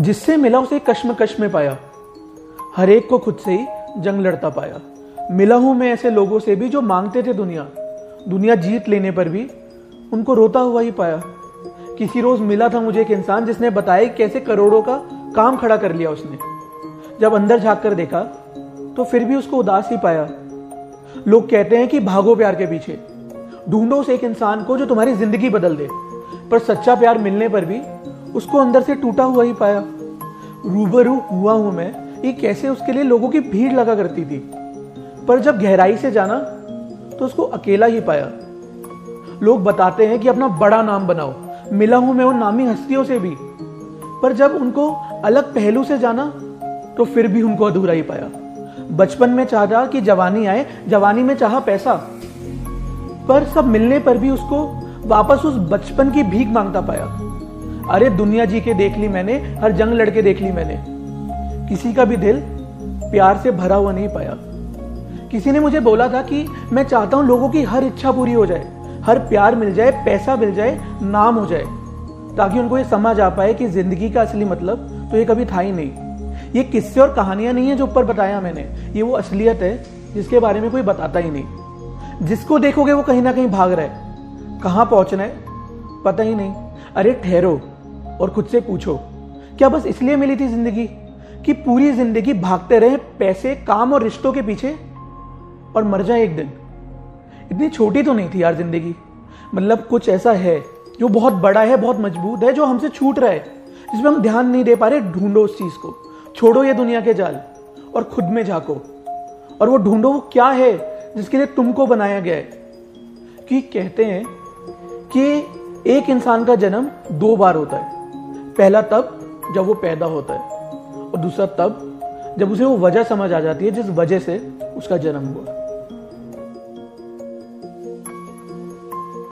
जिससे मिला उसे कश्मकश में पाया। हर एक को खुद से ही जंग लड़ता पाया। मिला हूँ मैं ऐसे लोगों से भी जो मांगते थे दुनिया। दुनिया जीत लेने पर भी उनको रोता हुआ ही पाया। किसी रोज मिला था मुझे एक इंसान जिसने बताया कैसे करोड़ों का काम खड़ा कर लिया उसने। जब अंदर झाँक कर देखा तो फिर भी उसको उदास ही पाया। लोग कहते हैं कि भागो प्यार के पीछे। ढूंढो उस एक इंसान को जो तुम्हारी ज़िंदगी बदल दे। पर सच्चा प्यार मिलने पर भी उसको अंदर से टूटा हुआ ही पाया। रूबरू हुआ हूँ मैं, ये कैसे उसके लिए लोगों की भीड़ लगा करती थी। पर जब गहराई से जाना तो उसको अकेला ही पाया। लोग बताते हैं कि अपना बड़ा नाम बनाओ, मिला हूँ मैं उन नामी हस्तियों से भी। पर जब उनको अलग पहलू से जाना तो फिर भी उनको अधूरा ही पाया। बचपन में चाहा कि जवानी आए, जवानी में चाहा पैसा। पर सब मिलने पर भी उसको वापस उस बचपन की भीख माँगता पाया। अरे दुनिया जी के देख ली मैंने, हर जंग लड़के देख ली मैंने। किसी का भी दिल प्यार से भरा हुआ नहीं पाया। किसी ने मुझे बोला था कि मैं चाहता हूँ लोगों की हर इच्छा पूरी हो जाए, हर प्यार मिल जाए, पैसा मिल जाए, नाम हो जाए, ताकि उनको ये समझ आ पाए कि ज़िंदगी का असली मतलब तो ये कभी था ही नहीं। ये किस्से और कहानियाँ नहीं है जो ऊपर बताया मैंने, ये वो असलियत है जिसके बारे में कोई बताता ही नहीं। जिसको देखोगे वो कहीं ना कहीं भाग रहा है। कहाँ पहुँचना है? पता ही नहीं। अरे ठहरो। और खुद से पूछो, क्या बस इसलिए मिली थी ज़िंदगी कि पूरी ज़िंदगी भागते रहे पैसे, काम और रिश्तों के पीछे? और मर जाए एक दिन। इतनी छोटी तो नहीं थी यार ज़िंदगी। मतलब कुछ ऐसा है जो बहुत बड़ा है, बहुत मज़बूत है, जो हमसे छूट रहा है, जिसमें हम ध्यान नहीं दे पा रहे। ढूंढो उस चीज़ को। छोड़ो ये दुनिया के जाल और खुद में झाको। और वो ढूंढो वो क्या है जिसके लिए तुमको बनाया गया है। कि कहते हैं कि एक इंसान का जन्म दो बार होता है। पहला तब जब वो पैदा होता है और दूसरा तब जब उसे वो वजह समझ आ जाती है जिस वजह से उसका जन्म हुआ।